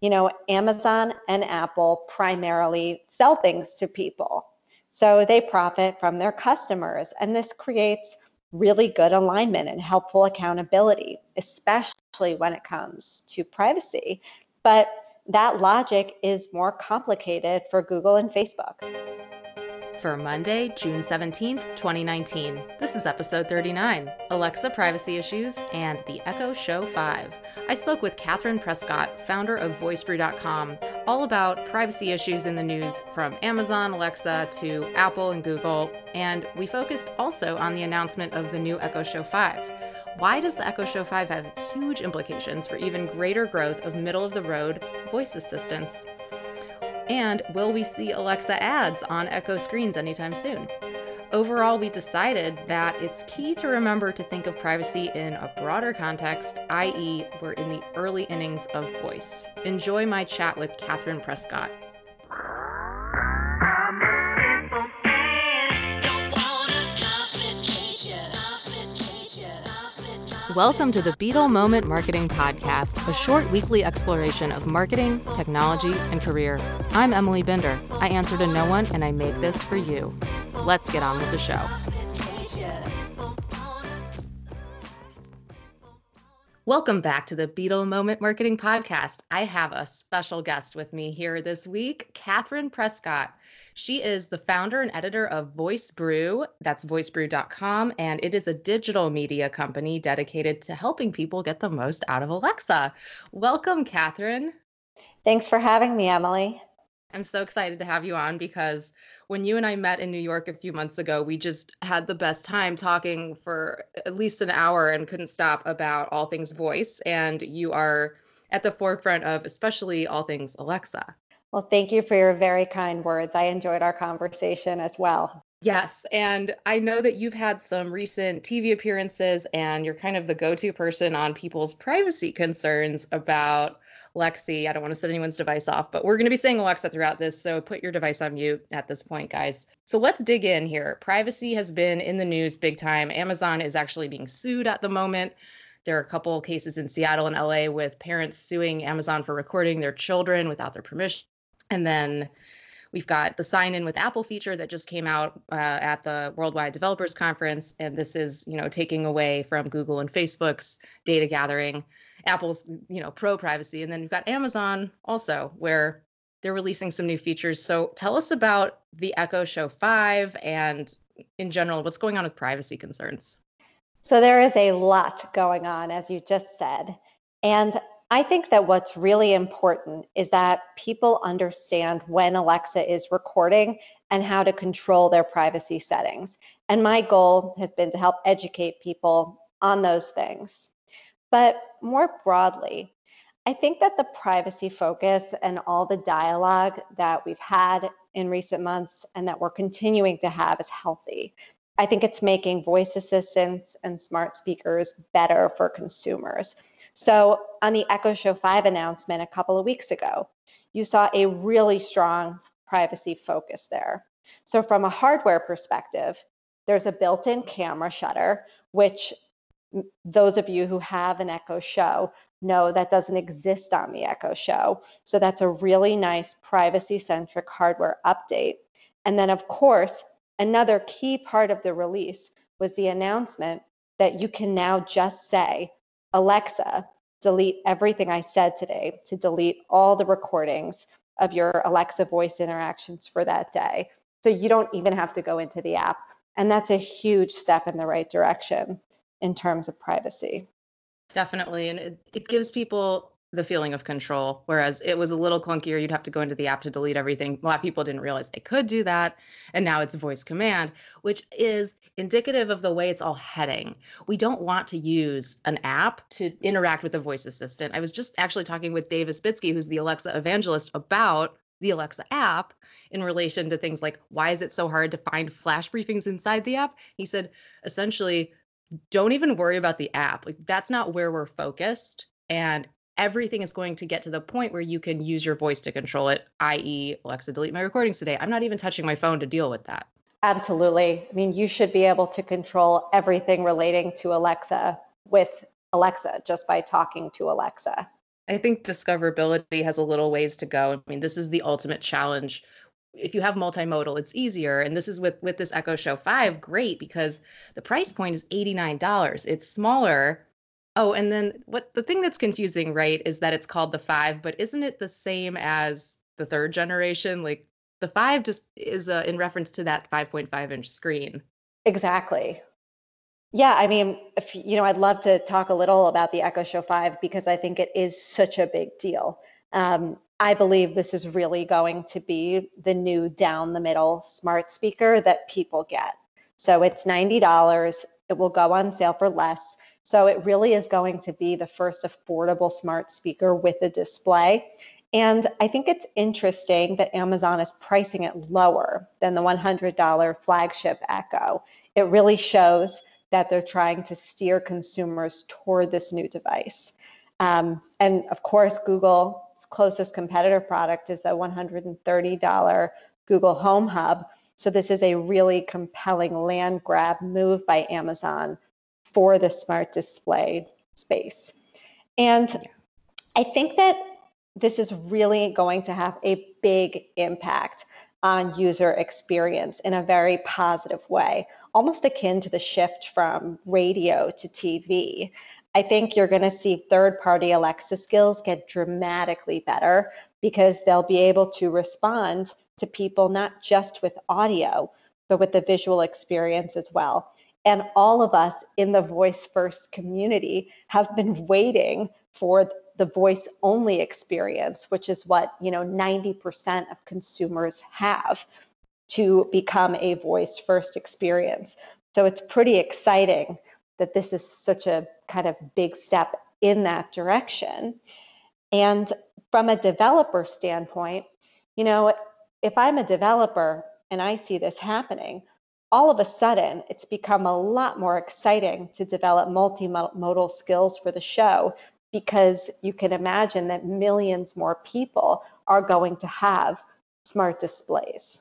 you know, Amazon and Apple primarily sell things to people. So they profit from their customers. And this creates really good alignment and helpful accountability, especially when it comes to privacy. But that logic is more complicated for Google and Facebook for Monday, June 17th, 2019. This is episode 39 Alexa Privacy Issues and the Echo Show 5. I spoke with Catherine Prescott, founder of VoiceBrew.com, all about privacy issues in the news from Amazon, Alexa to Apple and Google, and we focused also on the announcement of the new Echo Show 5. Why does the Echo Show 5 have huge implications for even greater growth of middle of the road voice assistants? And will we see Alexa ads on Echo screens anytime soon? Overall, we decided that it's key to remember to think of privacy in a broader context, i.e., we're in the early innings of voice. Enjoy my chat with Catherine Prescott. Welcome to the Beetle Moment Marketing Podcast, a short weekly exploration of marketing, technology, and career. I'm Emily Binder. I answer to no one, and I make this for you. Let's get on with the show. Welcome back to the Beetle Moment Marketing Podcast. I have a special guest with me here this week, Catherine Prescott. She is the founder and editor of Voice Brew. That's voicebrew.com. And it is a digital media company dedicated to helping people get the most out of Alexa. Welcome, Catherine. Thanks for having me, Emily. I'm so excited to have you on because when you and I met in New York a few months ago, we just had the best time talking for at least an hour and couldn't stop about all things voice. And you are at the forefront of especially all things Alexa. Well, thank you for your very kind words. I enjoyed our conversation as well. Yes. And I know that you've had some recent TV appearances and you're kind of the go to person on people's privacy concerns about Lexi. I don't want to set anyone's device off, but we're going to be saying Alexa throughout this. So put your device on mute at this point, guys. So let's dig in here. Privacy has been in the news big time. Amazon is actually being sued at the moment. There are a couple cases in Seattle and LA with parents suing Amazon for recording their children without their permission. And then we've got the sign in with Apple feature that just came out uh, at the Worldwide Developers Conference. And this is, you know, taking away from Google and Facebook's data gathering, Apple's, you know, pro privacy. And then we've got Amazon also, where they're releasing some new features. So tell us about the Echo Show 5 and in general, what's going on with privacy concerns. So there is a lot going on, as you just said. And I think that what's really important is that people understand when Alexa is recording and how to control their privacy settings. And my goal has been to help educate people on those things. But more broadly, I think that the privacy focus and all the dialogue that we've had in recent months and that we're continuing to have is healthy. I think it's making voice assistants and smart speakers better for consumers. So, on the Echo Show 5 announcement a couple of weeks ago, you saw a really strong privacy focus there. So, from a hardware perspective, there's a built in camera shutter, which those of you who have an Echo Show know that doesn't exist on the Echo Show. So, that's a really nice privacy centric hardware update. And then, of course, Another key part of the release was the announcement that you can now just say, Alexa, delete everything I said today to delete all the recordings of your Alexa voice interactions for that day. So you don't even have to go into the app. And that's a huge step in the right direction in terms of privacy. Definitely. And it, it gives people the feeling of control. Whereas it was a little clunkier. You'd have to go into the app to delete everything. A lot of people didn't realize they could do that. And now it's voice command, which is indicative of the way it's all heading. We don't want to use an app to interact with a voice assistant. I was just actually talking with Dave Isbitski, who's the Alexa evangelist, about the Alexa app in relation to things like why is it so hard to find flash briefings inside the app? He said essentially, don't even worry about the app. Like that's not where we're focused. And everything is going to get to the point where you can use your voice to control it, i.e., Alexa, delete my recordings today. I'm not even touching my phone to deal with that. Absolutely. I mean, you should be able to control everything relating to Alexa with Alexa just by talking to Alexa. I think discoverability has a little ways to go. I mean, this is the ultimate challenge. If you have multimodal, it's easier. And this is with with this Echo Show 5, great because the price point is $89. It's smaller. Oh, and then what the thing that's confusing, right, is that it's called the 5, but isn't it the same as the third generation? Like the 5 just is uh, in reference to that 5.5 inch screen. Exactly. Yeah, I mean, if, you know, I'd love to talk a little about the Echo Show 5 because I think it is such a big deal. Um, I believe this is really going to be the new down the middle smart speaker that people get. So it's $90. It will go on sale for less. So it really is going to be the first affordable smart speaker with a display. And I think it's interesting that Amazon is pricing it lower than the $100 flagship Echo. It really shows that they're trying to steer consumers toward this new device. Um, and of course, Google's closest competitor product is the $130 Google Home Hub. So this is a really compelling land grab move by Amazon for the smart display space. And I think that this is really going to have a big impact on user experience in a very positive way, almost akin to the shift from radio to TV. I think you're going to see third party Alexa skills get dramatically better because they'll be able to respond to people not just with audio, but with the visual experience as well. And all of us in the voice first community have been waiting for the voice only experience, which is what, you know, 90% of consumers have to become a voice first experience. So it's pretty exciting that this is such a kind of big step in that direction. And from a developer standpoint, you know, if I'm a developer and I see this happening, all of a sudden it's become a lot more exciting to develop multimodal skills for the show because you can imagine that millions more people are going to have smart displays.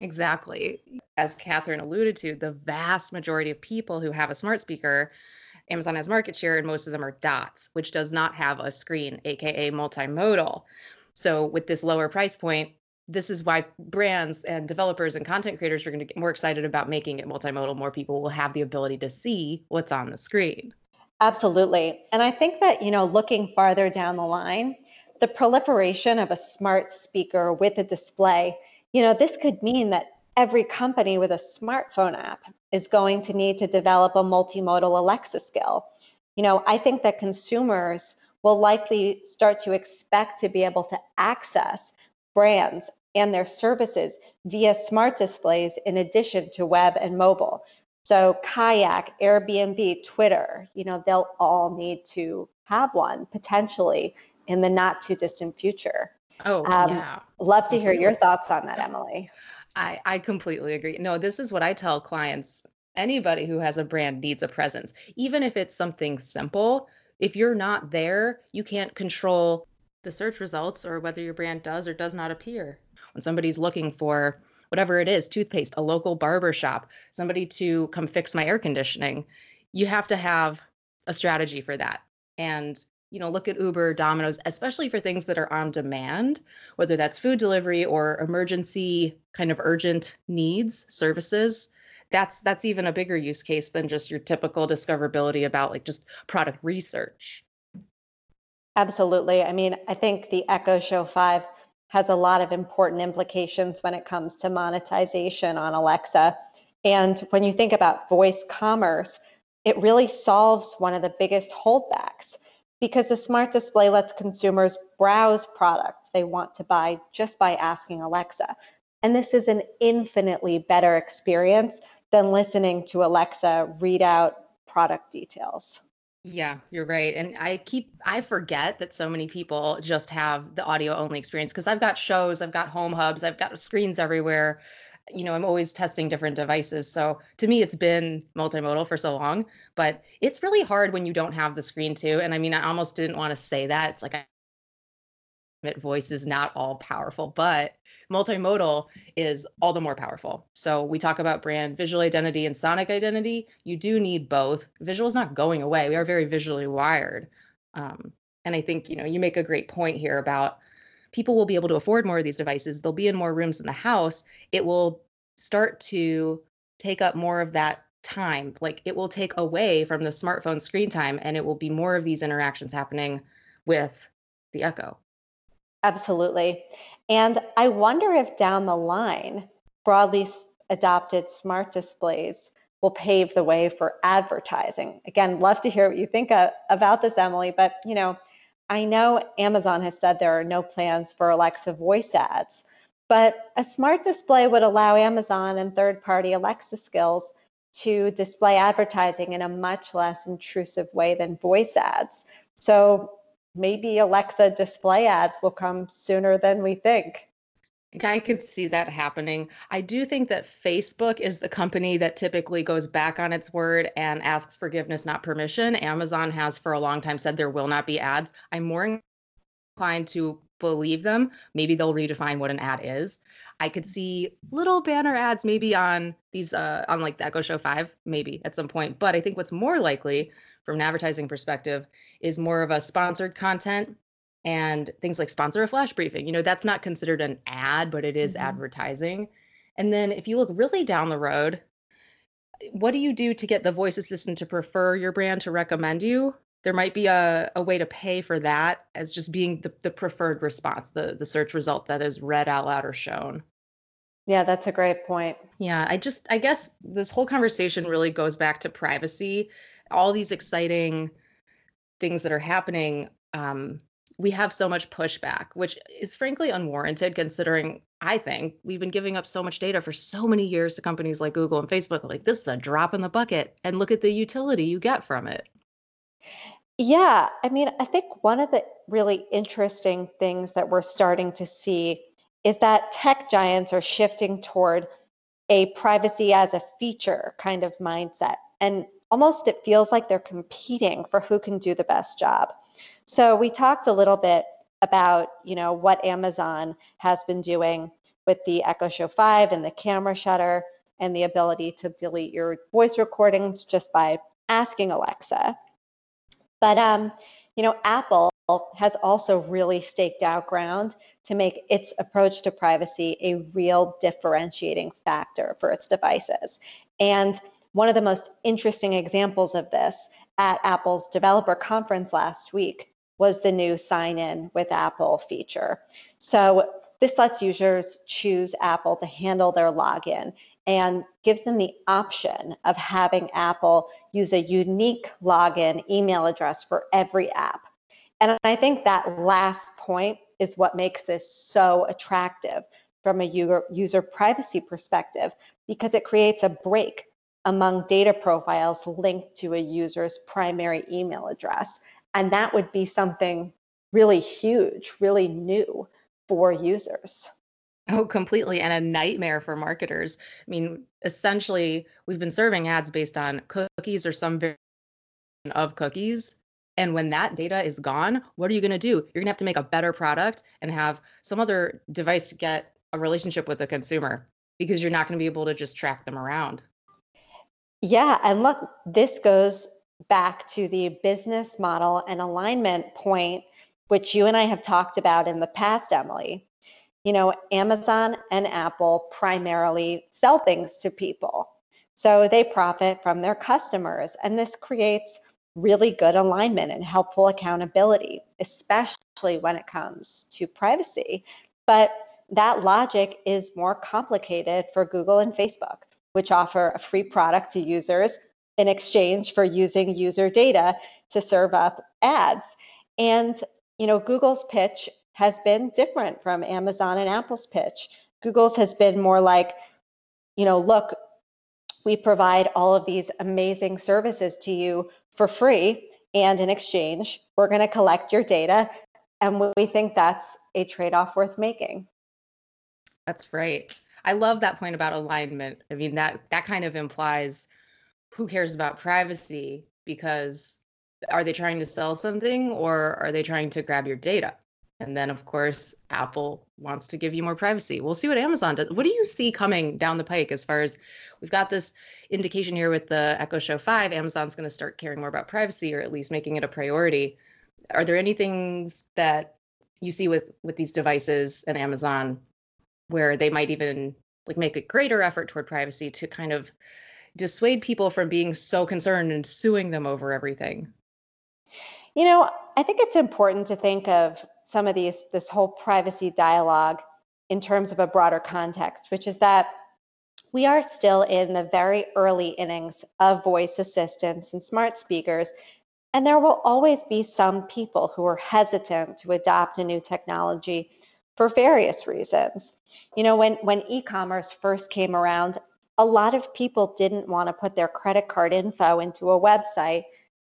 Exactly. As Catherine alluded to, the vast majority of people who have a smart speaker, Amazon has market share, and most of them are dots, which does not have a screen, AKA multimodal. So, with this lower price point, this is why brands and developers and content creators are going to get more excited about making it multimodal. More people will have the ability to see what's on the screen. Absolutely. And I think that, you know, looking farther down the line, the proliferation of a smart speaker with a display, you know, this could mean that every company with a smartphone app is going to need to develop a multimodal Alexa skill. You know, I think that consumers will likely start to expect to be able to access brands and their services via smart displays in addition to web and mobile. So Kayak, Airbnb, Twitter, you know, they'll all need to have one potentially in the not too distant future. Oh, um, yeah. Love to hear your thoughts on that, Emily. I, I completely agree. No, this is what I tell clients. Anybody who has a brand needs a presence, even if it's something simple. If you're not there, you can't control the search results or whether your brand does or does not appear. When somebody's looking for whatever it is, toothpaste, a local barber shop, somebody to come fix my air conditioning. You have to have a strategy for that. And you know, look at Uber, Domino's, especially for things that are on demand, whether that's food delivery or emergency kind of urgent needs, services. That's that's even a bigger use case than just your typical discoverability about like just product research. Absolutely. I mean, I think the Echo Show 5 has a lot of important implications when it comes to monetization on Alexa. And when you think about voice commerce, it really solves one of the biggest holdbacks because the smart display lets consumers browse products they want to buy just by asking Alexa. And this is an infinitely better experience than listening to Alexa read out product details. Yeah, you're right. And I keep I forget that so many people just have the audio only experience because I've got shows, I've got home hubs, I've got screens everywhere. You know, I'm always testing different devices. So to me, it's been multimodal for so long, but it's really hard when you don't have the screen too. And I mean, I almost didn't want to say that. It's like I voice is not all powerful, but multimodal is all the more powerful. So we talk about brand visual identity and sonic identity. You do need both. Visual is not going away. We are very visually wired. Um, And I think, you know, you make a great point here about people will be able to afford more of these devices. They'll be in more rooms in the house. It will start to take up more of that time. Like it will take away from the smartphone screen time and it will be more of these interactions happening with the Echo. Absolutely. And I wonder if down the line, broadly adopted smart displays will pave the way for advertising. Again, love to hear what you think uh, about this, Emily. But you know, I know Amazon has said there are no plans for Alexa voice ads, but a smart display would allow Amazon and third-party Alexa skills to display advertising in a much less intrusive way than voice ads. So maybe Alexa display ads will come sooner than we think. I could see that happening. I do think that Facebook is the company that typically goes back on its word and asks forgiveness, not permission. Amazon has for a long time said there will not be ads. I'm more inclined to believe them. Maybe they'll redefine what an ad is. I could see little banner ads maybe on these uh on like the Echo Show 5 maybe at some point, but I think what's more likely from an advertising perspective is more of a sponsored content and things like sponsor a flash briefing. You know, that's not considered an ad, but it is mm-hmm. advertising. And then if you look really down the road, what do you do to get the voice assistant to prefer your brand to recommend you? There might be a, a way to pay for that as just being the, the preferred response, the, the search result that is read out loud or shown. Yeah, that's a great point. Yeah, I just, I guess this whole conversation really goes back to privacy. All these exciting things that are happening um, we have so much pushback, which is frankly unwarranted considering I think we've been giving up so much data for so many years to companies like Google and Facebook. Like, this is a drop in the bucket, and look at the utility you get from it. Yeah. I mean, I think one of the really interesting things that we're starting to see is that tech giants are shifting toward a privacy as a feature kind of mindset. And almost it feels like they're competing for who can do the best job. So we talked a little bit about, you know, what Amazon has been doing with the Echo Show 5 and the camera shutter and the ability to delete your voice recordings just by asking Alexa. But um, you know, Apple has also really staked out ground to make its approach to privacy a real differentiating factor for its devices. And one of the most interesting examples of this at Apple's developer conference last week was the new sign in with Apple feature. So this lets users choose Apple to handle their login and gives them the option of having Apple use a unique login email address for every app. And I think that last point is what makes this so attractive from a user, privacy perspective because it creates a break among data profiles linked to a user's primary email address. And that would be something really huge, really new for users. Oh, completely. And a nightmare for marketers. I mean, essentially, we've been serving ads based on cookies or some variation of cookies. And when that data is gone, what are you going to do? You're going to have to make a better product and have some other device get a relationship with the consumer because you're not going to be able to just track them around. Yeah, and look, this goes back to the business model and alignment point, which you and I have talked about in the past, Emily. You know, Amazon and Apple primarily sell things to people. So they profit from their customers. And this creates really good alignment and helpful accountability, especially when it comes to privacy. But that logic is more complicated for Google and Facebook which offer a free product to users in exchange for using user data to serve up ads. And you know, Google's pitch has been different from Amazon and Apple's pitch. Google's has been more like, you know, look, we provide all of these amazing services to you for free. And in exchange, we're going to collect your data. And we think that's a trade off worth making. That's right. I love that point about alignment. I mean that that kind of implies who cares about privacy because are they trying to sell something or are they trying to grab your data? And then of course Apple wants to give you more privacy. We'll see what Amazon does. What do you see coming down the pike as far as we've got this indication here with the Echo Show 5, Amazon's going to start caring more about privacy or at least making it a priority. are there any things that you see with with these devices and Amazon where they might even like make a greater effort toward privacy to kind of dissuade people from being so concerned and suing them over everything? You know, I think it's important to think of some of these this whole privacy dialogue in terms of a broader context, which is that we are still in the very early innings of voice assistants and smart speakers. And there will always be some people who are hesitant to adopt a new technology for various reasons. You know, when, when e commerce first came around, a lot of people didn't want to put their credit card info into a website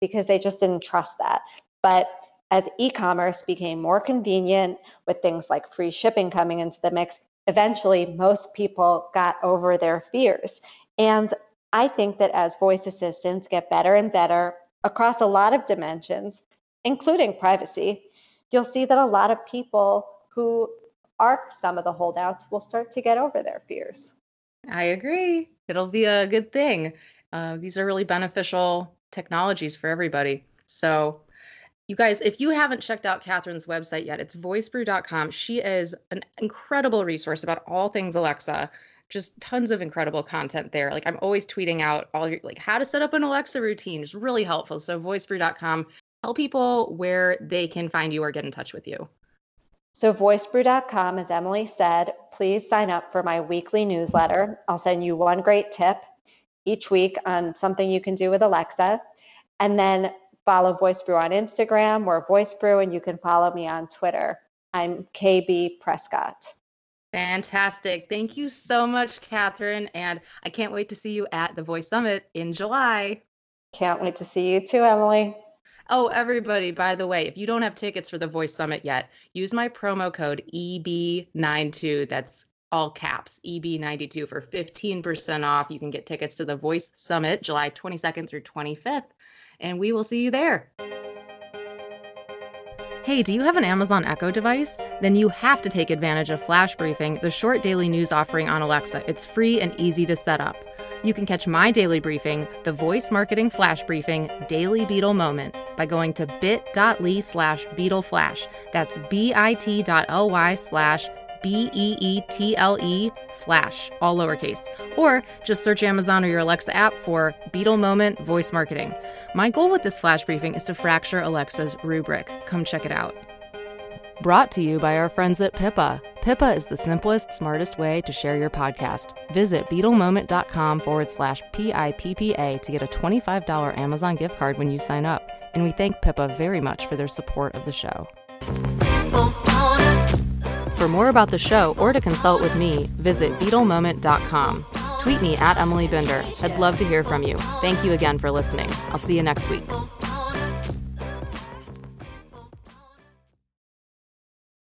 because they just didn't trust that. But as e commerce became more convenient with things like free shipping coming into the mix, eventually most people got over their fears. And I think that as voice assistants get better and better across a lot of dimensions, including privacy, you'll see that a lot of people who are some of the holdouts will start to get over their fears. I agree. It'll be a good thing. Uh, these are really beneficial technologies for everybody. So you guys, if you haven't checked out Catherine's website yet, it's voicebrew.com. She is an incredible resource about all things Alexa. Just tons of incredible content there. Like I'm always tweeting out all your like how to set up an Alexa routine. It's really helpful. So voicebrew.com. Tell people where they can find you or get in touch with you. So voicebrew.com, as Emily said, please sign up for my weekly newsletter. I'll send you one great tip each week on something you can do with Alexa. And then follow Voice Brew on Instagram or Voice Brew, and you can follow me on Twitter. I'm KB Prescott. Fantastic. Thank you so much, Catherine. And I can't wait to see you at the Voice Summit in July. Can't wait to see you too, Emily. Oh, everybody, by the way, if you don't have tickets for the Voice Summit yet, use my promo code EB92. That's all caps, EB92 for 15% off. You can get tickets to the Voice Summit July 22nd through 25th and we will see you there. Hey, do you have an Amazon Echo device? Then you have to take advantage of Flash Briefing, the short daily news offering on Alexa. It's free and easy to set up. You can catch my daily briefing, the Voice Marketing Flash Briefing Daily Beetle Moment, by going to bit.ly slash Beetle Flash. That's bit.ly slash B E E T L E Flash, all lowercase. Or just search Amazon or your Alexa app for Beetle Moment Voice Marketing. My goal with this flash briefing is to fracture Alexa's rubric. Come check it out. Brought to you by our friends at Pippa. Pippa is the simplest, smartest way to share your podcast. Visit beetlemoment.com forward slash P I P P A to get a $25 Amazon gift card when you sign up. And we thank Pippa very much for their support of the show. For more about the show or to consult with me, visit beetlemoment.com. Tweet me at Emily Binder. I'd love to hear from you. Thank you again for listening. I'll see you next week.